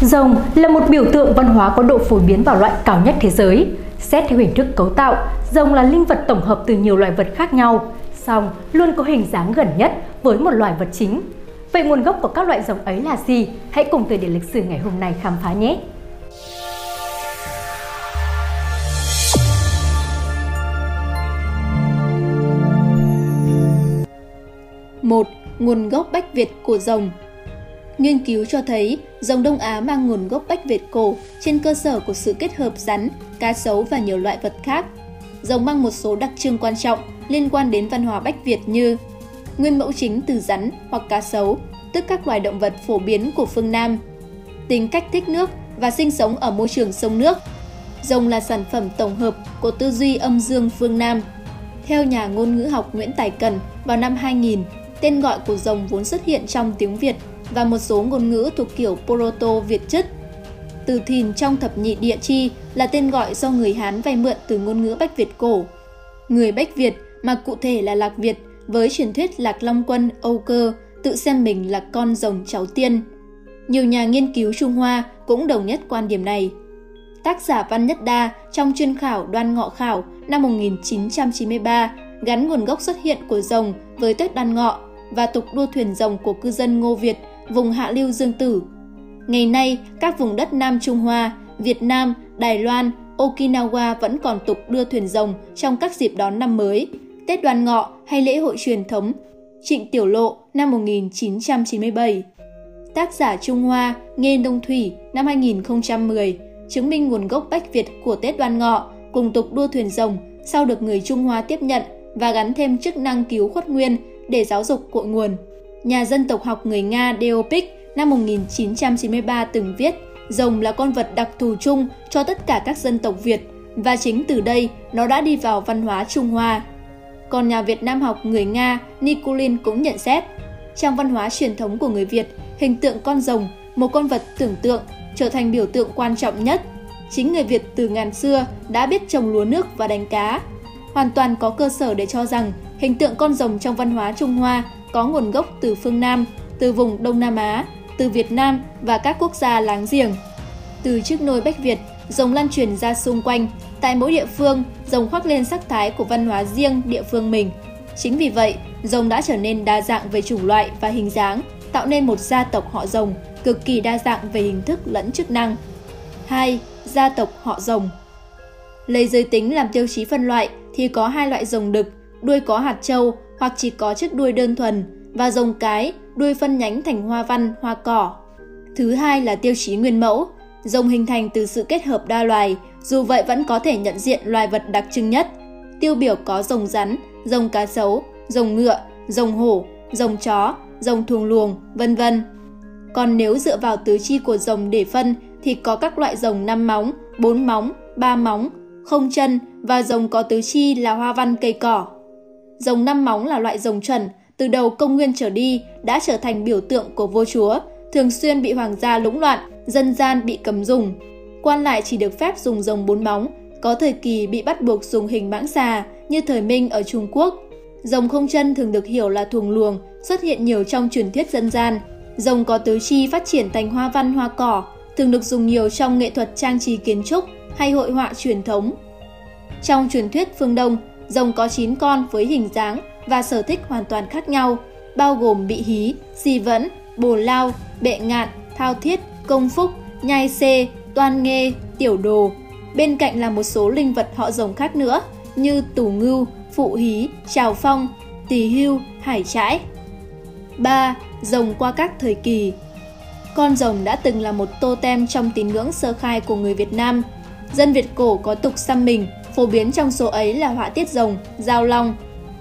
Rồng là một biểu tượng văn hóa có độ phổ biến vào loại cao nhất thế giới. Xét theo hình thức cấu tạo, rồng là linh vật tổng hợp từ nhiều loài vật khác nhau, song luôn có hình dáng gần nhất với một loài vật chính. Vậy nguồn gốc của các loại rồng ấy là gì? Hãy cùng từ điển lịch sử ngày hôm nay khám phá nhé! một Nguồn gốc Bách Việt của rồng Nghiên cứu cho thấy rồng Đông Á mang nguồn gốc Bách Việt cổ trên cơ sở của sự kết hợp rắn, cá sấu và nhiều loại vật khác. Rồng mang một số đặc trưng quan trọng liên quan đến văn hóa Bách Việt như nguyên mẫu chính từ rắn hoặc cá sấu, tức các loài động vật phổ biến của phương Nam, tính cách thích nước và sinh sống ở môi trường sông nước. Rồng là sản phẩm tổng hợp của tư duy âm dương phương Nam. Theo nhà ngôn ngữ học Nguyễn Tài Cần, vào năm 2000, tên gọi của rồng vốn xuất hiện trong tiếng Việt và một số ngôn ngữ thuộc kiểu Proto-Việt chất. Từ thìn trong thập nhị địa chi là tên gọi do người Hán vay mượn từ ngôn ngữ Bách Việt cổ. Người Bách Việt mà cụ thể là Lạc Việt với truyền thuyết Lạc Long Quân Âu Cơ tự xem mình là con rồng cháu tiên. Nhiều nhà nghiên cứu Trung Hoa cũng đồng nhất quan điểm này. Tác giả Văn Nhất Đa trong chuyên khảo Đoan Ngọ Khảo năm 1993 gắn nguồn gốc xuất hiện của rồng với Tết Đoan Ngọ và tục đua thuyền rồng của cư dân Ngô Việt, vùng hạ lưu Dương Tử. Ngày nay, các vùng đất Nam Trung Hoa, Việt Nam, Đài Loan, Okinawa vẫn còn tục đưa thuyền rồng trong các dịp đón năm mới, Tết Đoan Ngọ hay lễ hội truyền thống Trịnh Tiểu Lộ năm 1997. Tác giả Trung Hoa Nghê Đông Thủy năm 2010 chứng minh nguồn gốc Bách Việt của Tết Đoan Ngọ cùng tục đua thuyền rồng sau được người Trung Hoa tiếp nhận và gắn thêm chức năng cứu khuất nguyên để giáo dục cội nguồn. Nhà dân tộc học người Nga Deopik năm 1993 từng viết Rồng là con vật đặc thù chung cho tất cả các dân tộc Việt và chính từ đây nó đã đi vào văn hóa Trung Hoa. Còn nhà Việt Nam học người Nga Nikulin cũng nhận xét trong văn hóa truyền thống của người Việt, hình tượng con rồng, một con vật tưởng tượng, trở thành biểu tượng quan trọng nhất. Chính người Việt từ ngàn xưa đã biết trồng lúa nước và đánh cá. Hoàn toàn có cơ sở để cho rằng hình tượng con rồng trong văn hóa Trung Hoa có nguồn gốc từ phương Nam, từ vùng Đông Nam Á, từ Việt Nam và các quốc gia láng giềng. Từ chiếc nôi Bách Việt, rồng lan truyền ra xung quanh, tại mỗi địa phương, rồng khoác lên sắc thái của văn hóa riêng địa phương mình. Chính vì vậy, rồng đã trở nên đa dạng về chủng loại và hình dáng, tạo nên một gia tộc họ rồng cực kỳ đa dạng về hình thức lẫn chức năng. 2. Gia tộc họ rồng Lấy giới tính làm tiêu chí phân loại thì có hai loại rồng đực, đuôi có hạt châu hoặc chỉ có chiếc đuôi đơn thuần và rồng cái, đuôi phân nhánh thành hoa văn, hoa cỏ. Thứ hai là tiêu chí nguyên mẫu, rồng hình thành từ sự kết hợp đa loài, dù vậy vẫn có thể nhận diện loài vật đặc trưng nhất. Tiêu biểu có rồng rắn, rồng cá sấu, rồng ngựa, rồng hổ, rồng chó, rồng thuồng luồng, vân vân. Còn nếu dựa vào tứ chi của rồng để phân thì có các loại rồng 5 móng, 4 móng, 3 móng, không chân và rồng có tứ chi là hoa văn cây cỏ. Rồng năm móng là loại rồng chuẩn, từ đầu công nguyên trở đi đã trở thành biểu tượng của vua chúa, thường xuyên bị hoàng gia lũng loạn, dân gian bị cấm dùng. Quan lại chỉ được phép dùng rồng bốn móng, có thời kỳ bị bắt buộc dùng hình mãng xà như thời Minh ở Trung Quốc. Rồng không chân thường được hiểu là thuồng luồng, xuất hiện nhiều trong truyền thuyết dân gian. Rồng có tứ chi phát triển thành hoa văn hoa cỏ, thường được dùng nhiều trong nghệ thuật trang trí kiến trúc hay hội họa truyền thống. Trong truyền thuyết phương Đông, rồng có 9 con với hình dáng và sở thích hoàn toàn khác nhau, bao gồm bị hí, di vẫn, bồ lao, bệ ngạn, thao thiết, công phúc, nhai xê, toan nghê, tiểu đồ. Bên cạnh là một số linh vật họ rồng khác nữa như tủ ngưu, phụ hí, trào phong, tỳ hưu, hải trãi. 3. Rồng qua các thời kỳ Con rồng đã từng là một tô tem trong tín ngưỡng sơ khai của người Việt Nam. Dân Việt cổ có tục xăm mình, phổ biến trong số ấy là họa tiết rồng, giao long.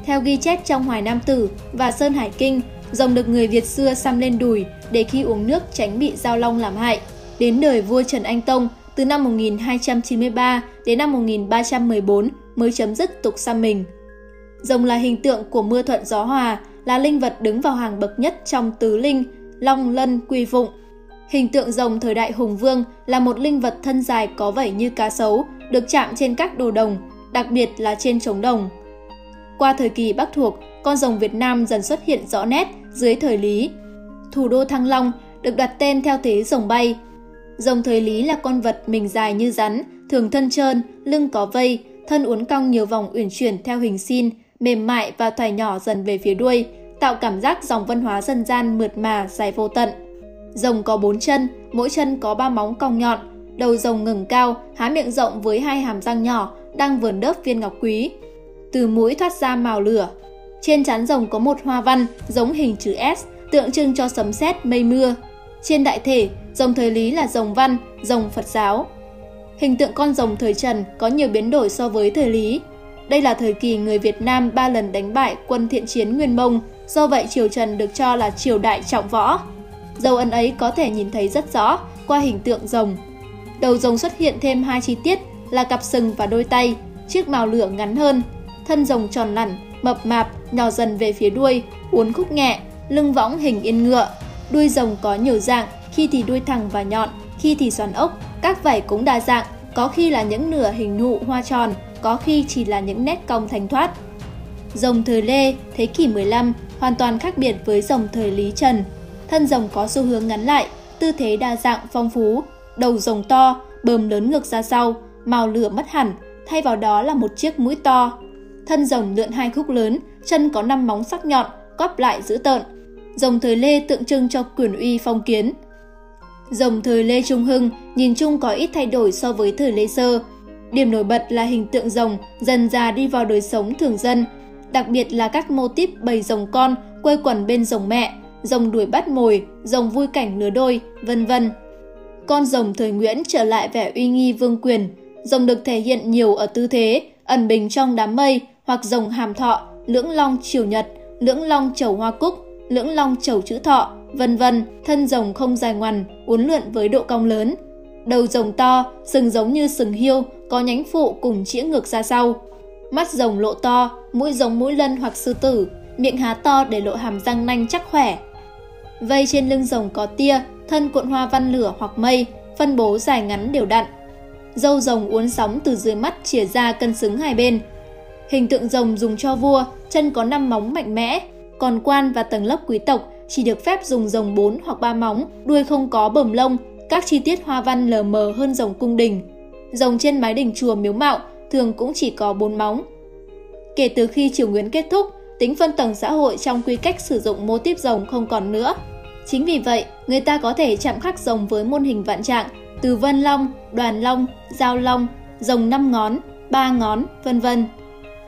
Theo ghi chép trong Hoài Nam Tử và Sơn Hải Kinh, rồng được người Việt xưa xăm lên đùi để khi uống nước tránh bị giao long làm hại. Đến đời vua Trần Anh Tông, từ năm 1293 đến năm 1314 mới chấm dứt tục xăm mình. Rồng là hình tượng của mưa thuận gió hòa, là linh vật đứng vào hàng bậc nhất trong tứ linh, long lân quy phụng. Hình tượng rồng thời đại hùng vương là một linh vật thân dài có vảy như cá sấu, được chạm trên các đồ đồng, đặc biệt là trên trống đồng. Qua thời kỳ Bắc thuộc, con rồng Việt Nam dần xuất hiện rõ nét dưới thời Lý. Thủ đô Thăng Long được đặt tên theo thế rồng bay. Rồng thời Lý là con vật mình dài như rắn, thường thân trơn, lưng có vây, thân uốn cong nhiều vòng uyển chuyển theo hình xin, mềm mại và thoải nhỏ dần về phía đuôi, tạo cảm giác dòng văn hóa dân gian mượt mà, dài vô tận. Rồng có bốn chân, mỗi chân có ba móng cong nhọn, đầu rồng ngừng cao, há miệng rộng với hai hàm răng nhỏ, đang vườn đớp viên ngọc quý. Từ mũi thoát ra màu lửa. Trên trán rồng có một hoa văn giống hình chữ S, tượng trưng cho sấm sét mây mưa. Trên đại thể, rồng thời Lý là rồng văn, rồng Phật giáo. Hình tượng con rồng thời Trần có nhiều biến đổi so với thời Lý. Đây là thời kỳ người Việt Nam ba lần đánh bại quân thiện chiến Nguyên Mông, do vậy triều Trần được cho là triều đại trọng võ. Dấu ấn ấy có thể nhìn thấy rất rõ qua hình tượng rồng. Đầu rồng xuất hiện thêm hai chi tiết là cặp sừng và đôi tay, chiếc mào lửa ngắn hơn, thân rồng tròn lẳn, mập mạp, nhỏ dần về phía đuôi, uốn khúc nhẹ, lưng võng hình yên ngựa. Đuôi rồng có nhiều dạng, khi thì đuôi thẳng và nhọn, khi thì xoắn ốc, các vảy cũng đa dạng, có khi là những nửa hình nụ hoa tròn, có khi chỉ là những nét cong thanh thoát. Rồng thời Lê, thế kỷ 15 hoàn toàn khác biệt với rồng thời Lý Trần. Thân rồng có xu hướng ngắn lại, tư thế đa dạng phong phú, đầu rồng to, bờm lớn ngược ra sau, màu lửa mất hẳn, thay vào đó là một chiếc mũi to. Thân rồng lượn hai khúc lớn, chân có năm móng sắc nhọn, cóp lại dữ tợn. Rồng thời Lê tượng trưng cho quyền uy phong kiến. Rồng thời Lê Trung Hưng nhìn chung có ít thay đổi so với thời Lê Sơ. Điểm nổi bật là hình tượng rồng dần già đi vào đời sống thường dân, đặc biệt là các mô típ bầy rồng con quây quần bên rồng mẹ, rồng đuổi bắt mồi, rồng vui cảnh lứa đôi, vân vân. Con rồng thời Nguyễn trở lại vẻ uy nghi vương quyền, rồng được thể hiện nhiều ở tư thế, ẩn bình trong đám mây hoặc rồng hàm thọ, lưỡng long triều nhật, lưỡng long chầu hoa cúc, lưỡng long chầu chữ thọ, vân vân, thân rồng không dài ngoằn, uốn lượn với độ cong lớn. Đầu rồng to, sừng giống như sừng hiêu, có nhánh phụ cùng chĩa ngược ra sau. Mắt rồng lộ to, mũi giống mũi lân hoặc sư tử, miệng há to để lộ hàm răng nanh chắc khỏe. Vây trên lưng rồng có tia, thân cuộn hoa văn lửa hoặc mây, phân bố dài ngắn đều đặn. Dâu rồng uốn sóng từ dưới mắt chìa ra cân xứng hai bên. Hình tượng rồng dùng cho vua, chân có 5 móng mạnh mẽ, còn quan và tầng lớp quý tộc chỉ được phép dùng rồng 4 hoặc 3 móng, đuôi không có bờm lông, các chi tiết hoa văn lờ mờ hơn rồng cung đình. Rồng trên mái đình chùa miếu mạo thường cũng chỉ có 4 móng. Kể từ khi triều Nguyễn kết thúc, tính phân tầng xã hội trong quy cách sử dụng mô típ rồng không còn nữa. Chính vì vậy, người ta có thể chạm khắc rồng với môn hình vạn trạng từ vân long, đoàn long, giao long, rồng năm ngón, ba ngón, vân vân.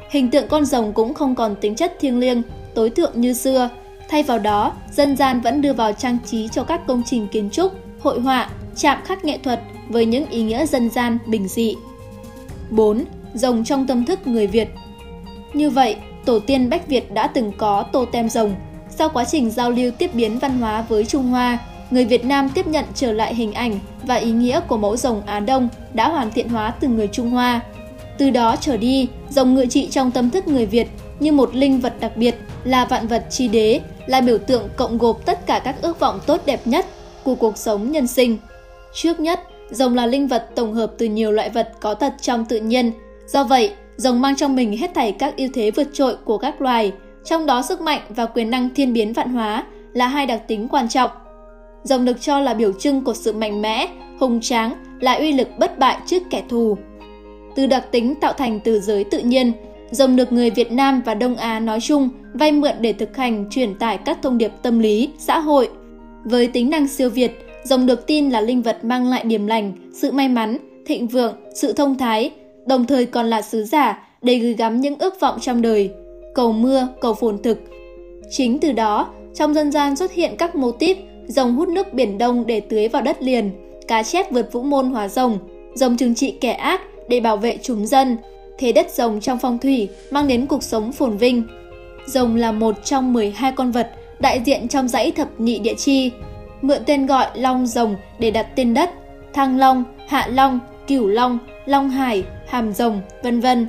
Hình tượng con rồng cũng không còn tính chất thiêng liêng, tối thượng như xưa. Thay vào đó, dân gian vẫn đưa vào trang trí cho các công trình kiến trúc, hội họa, chạm khắc nghệ thuật với những ý nghĩa dân gian bình dị. 4. Rồng trong tâm thức người Việt Như vậy, tổ tiên Bách Việt đã từng có tô tem rồng. Sau quá trình giao lưu tiếp biến văn hóa với Trung Hoa, người Việt Nam tiếp nhận trở lại hình ảnh và ý nghĩa của mẫu rồng Á Đông đã hoàn thiện hóa từ người Trung Hoa. Từ đó trở đi, rồng ngự trị trong tâm thức người Việt như một linh vật đặc biệt, là vạn vật chi đế, là biểu tượng cộng gộp tất cả các ước vọng tốt đẹp nhất của cuộc sống nhân sinh. Trước nhất, rồng là linh vật tổng hợp từ nhiều loại vật có thật trong tự nhiên. Do vậy, rồng mang trong mình hết thảy các ưu thế vượt trội của các loài, trong đó sức mạnh và quyền năng thiên biến vạn hóa là hai đặc tính quan trọng. Rồng được cho là biểu trưng của sự mạnh mẽ, hùng tráng, là uy lực bất bại trước kẻ thù. Từ đặc tính tạo thành từ giới tự nhiên, rồng được người Việt Nam và Đông Á nói chung vay mượn để thực hành truyền tải các thông điệp tâm lý, xã hội. Với tính năng siêu việt, rồng được tin là linh vật mang lại điểm lành, sự may mắn, thịnh vượng, sự thông thái, đồng thời còn là sứ giả để gửi gắm những ước vọng trong đời, cầu mưa, cầu phồn thực. Chính từ đó, trong dân gian xuất hiện các mô típ rồng hút nước biển đông để tưới vào đất liền, cá chép vượt vũ môn hóa rồng, rồng trừng trị kẻ ác để bảo vệ chúng dân, thế đất rồng trong phong thủy mang đến cuộc sống phồn vinh. Rồng là một trong 12 con vật đại diện trong dãy thập nhị địa chi, mượn tên gọi Long Rồng để đặt tên đất, Thăng Long, Hạ Long, Cửu Long, Long Hải, Hàm Rồng, vân vân.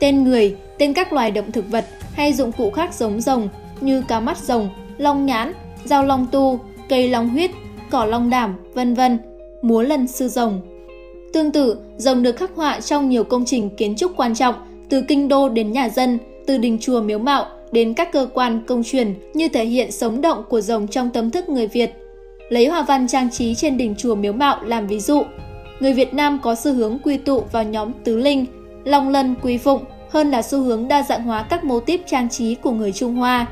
Tên người, tên các loài động thực vật hay dụng cụ khác giống rồng như cá mắt rồng, long nhãn, dao long tu, cây long huyết, cỏ long đảm, vân vân, múa lân sư rồng. Tương tự, rồng được khắc họa trong nhiều công trình kiến trúc quan trọng, từ kinh đô đến nhà dân, từ đình chùa miếu mạo đến các cơ quan công truyền như thể hiện sống động của rồng trong tâm thức người Việt. Lấy hoa văn trang trí trên đỉnh chùa Miếu Mạo làm ví dụ, người Việt Nam có xu hướng quy tụ vào nhóm tứ linh, long lân, quý phụng hơn là xu hướng đa dạng hóa các mô típ trang trí của người Trung Hoa.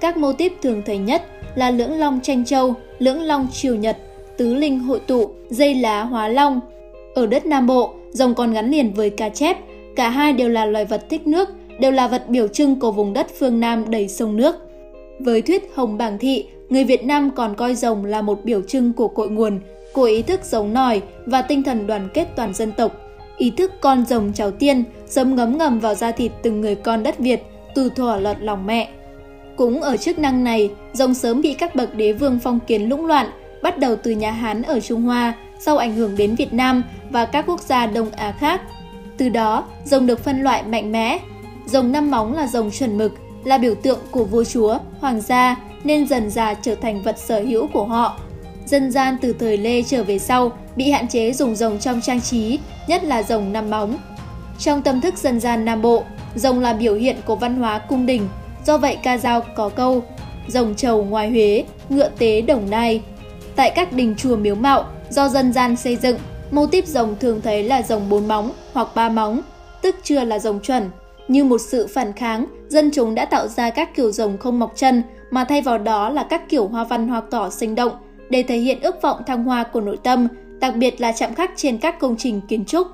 Các mô típ thường thấy nhất là lưỡng long tranh châu, lưỡng long triều nhật, tứ linh hội tụ, dây lá hóa long. Ở đất Nam Bộ, rồng còn gắn liền với cá chép, cả hai đều là loài vật thích nước, đều là vật biểu trưng của vùng đất phương Nam đầy sông nước. Với thuyết Hồng Bảng Thị, người Việt Nam còn coi rồng là một biểu trưng của cội nguồn, của ý thức giống nòi và tinh thần đoàn kết toàn dân tộc. Ý thức con rồng cháu tiên dấm ngấm ngầm vào da thịt từng người con đất Việt, từ thuở lọt lòng mẹ. Cũng ở chức năng này, rồng sớm bị các bậc đế vương phong kiến lũng loạn, bắt đầu từ nhà Hán ở Trung Hoa, sau ảnh hưởng đến Việt Nam và các quốc gia Đông Á khác. Từ đó, rồng được phân loại mạnh mẽ. Rồng năm móng là rồng chuẩn mực, là biểu tượng của vua chúa, hoàng gia nên dần dà trở thành vật sở hữu của họ. Dân gian từ thời Lê trở về sau bị hạn chế dùng rồng trong trang trí, nhất là rồng năm móng. Trong tâm thức dân gian Nam Bộ, rồng là biểu hiện của văn hóa cung đình, do vậy ca dao có câu rồng trầu ngoài Huế, ngựa tế Đồng Nai. Tại các đình chùa miếu mạo, do dân gian xây dựng, mô típ rồng thường thấy là rồng bốn móng hoặc ba móng, tức chưa là rồng chuẩn. Như một sự phản kháng, dân chúng đã tạo ra các kiểu rồng không mọc chân, mà thay vào đó là các kiểu hoa văn hoa cỏ sinh động, để thể hiện ước vọng thăng hoa của nội tâm, đặc biệt là chạm khắc trên các công trình kiến trúc.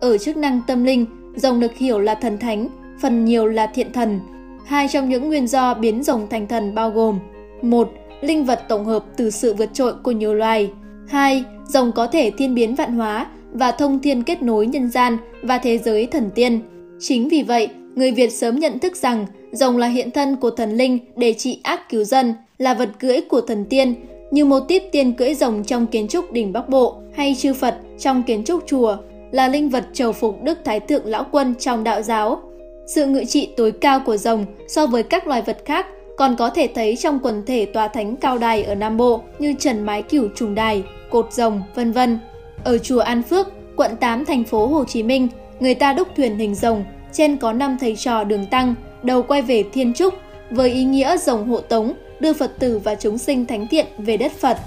Ở chức năng tâm linh, rồng được hiểu là thần thánh, phần nhiều là thiện thần. Hai trong những nguyên do biến rồng thành thần bao gồm một Linh vật tổng hợp từ sự vượt trội của nhiều loài 2. Rồng có thể thiên biến vạn hóa và thông thiên kết nối nhân gian và thế giới thần tiên. Chính vì vậy, người Việt sớm nhận thức rằng rồng là hiện thân của thần linh để trị ác cứu dân, là vật cưỡi của thần tiên, như mô típ tiên cưỡi rồng trong kiến trúc đỉnh Bắc Bộ hay chư Phật trong kiến trúc chùa, là linh vật trầu phục Đức Thái Thượng Lão Quân trong đạo giáo. Sự ngự trị tối cao của rồng so với các loài vật khác còn có thể thấy trong quần thể tòa thánh cao đài ở Nam Bộ như trần mái cửu trùng đài, cột rồng, vân vân. Ở chùa An Phước, quận 8 thành phố Hồ Chí Minh, người ta đúc thuyền hình rồng, trên có năm thầy trò đường tăng, đầu quay về thiên trúc, với ý nghĩa rồng hộ tống, đưa Phật tử và chúng sinh thánh thiện về đất Phật.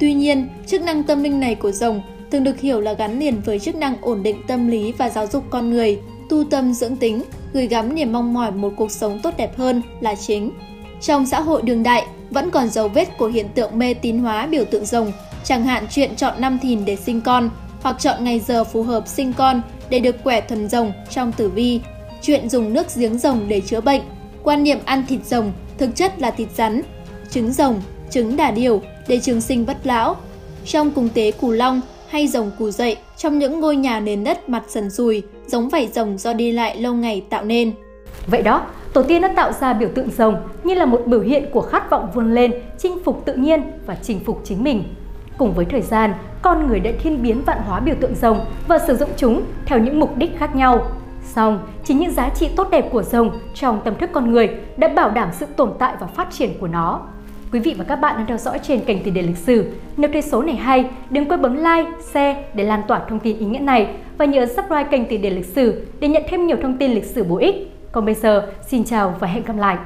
Tuy nhiên, chức năng tâm linh này của rồng thường được hiểu là gắn liền với chức năng ổn định tâm lý và giáo dục con người, tu tâm dưỡng tính, gửi gắm niềm mong mỏi một cuộc sống tốt đẹp hơn là chính. Trong xã hội đường đại, vẫn còn dấu vết của hiện tượng mê tín hóa biểu tượng rồng, chẳng hạn chuyện chọn năm thìn để sinh con, hoặc chọn ngày giờ phù hợp sinh con để được quẻ thuần rồng trong tử vi, chuyện dùng nước giếng rồng để chữa bệnh, quan niệm ăn thịt rồng thực chất là thịt rắn, trứng rồng, trứng đà điểu để trường sinh bất lão. Trong cung tế cù long hay rồng cù dậy trong những ngôi nhà nền đất mặt sần sùi, giống vảy rồng do đi lại lâu ngày tạo nên. Vậy đó, tổ tiên đã tạo ra biểu tượng rồng như là một biểu hiện của khát vọng vươn lên, chinh phục tự nhiên và chinh phục chính mình. Cùng với thời gian, con người đã thiên biến vạn hóa biểu tượng rồng và sử dụng chúng theo những mục đích khác nhau. Song, chính những giá trị tốt đẹp của rồng trong tâm thức con người đã bảo đảm sự tồn tại và phát triển của nó. Quý vị và các bạn đang theo dõi trên kênh Tiền đề lịch sử. Nếu thấy số này hay, đừng quên bấm like, share để lan tỏa thông tin ý nghĩa này và nhớ subscribe kênh Tiền đề lịch sử để nhận thêm nhiều thông tin lịch sử bổ ích. Còn bây giờ, xin chào và hẹn gặp lại!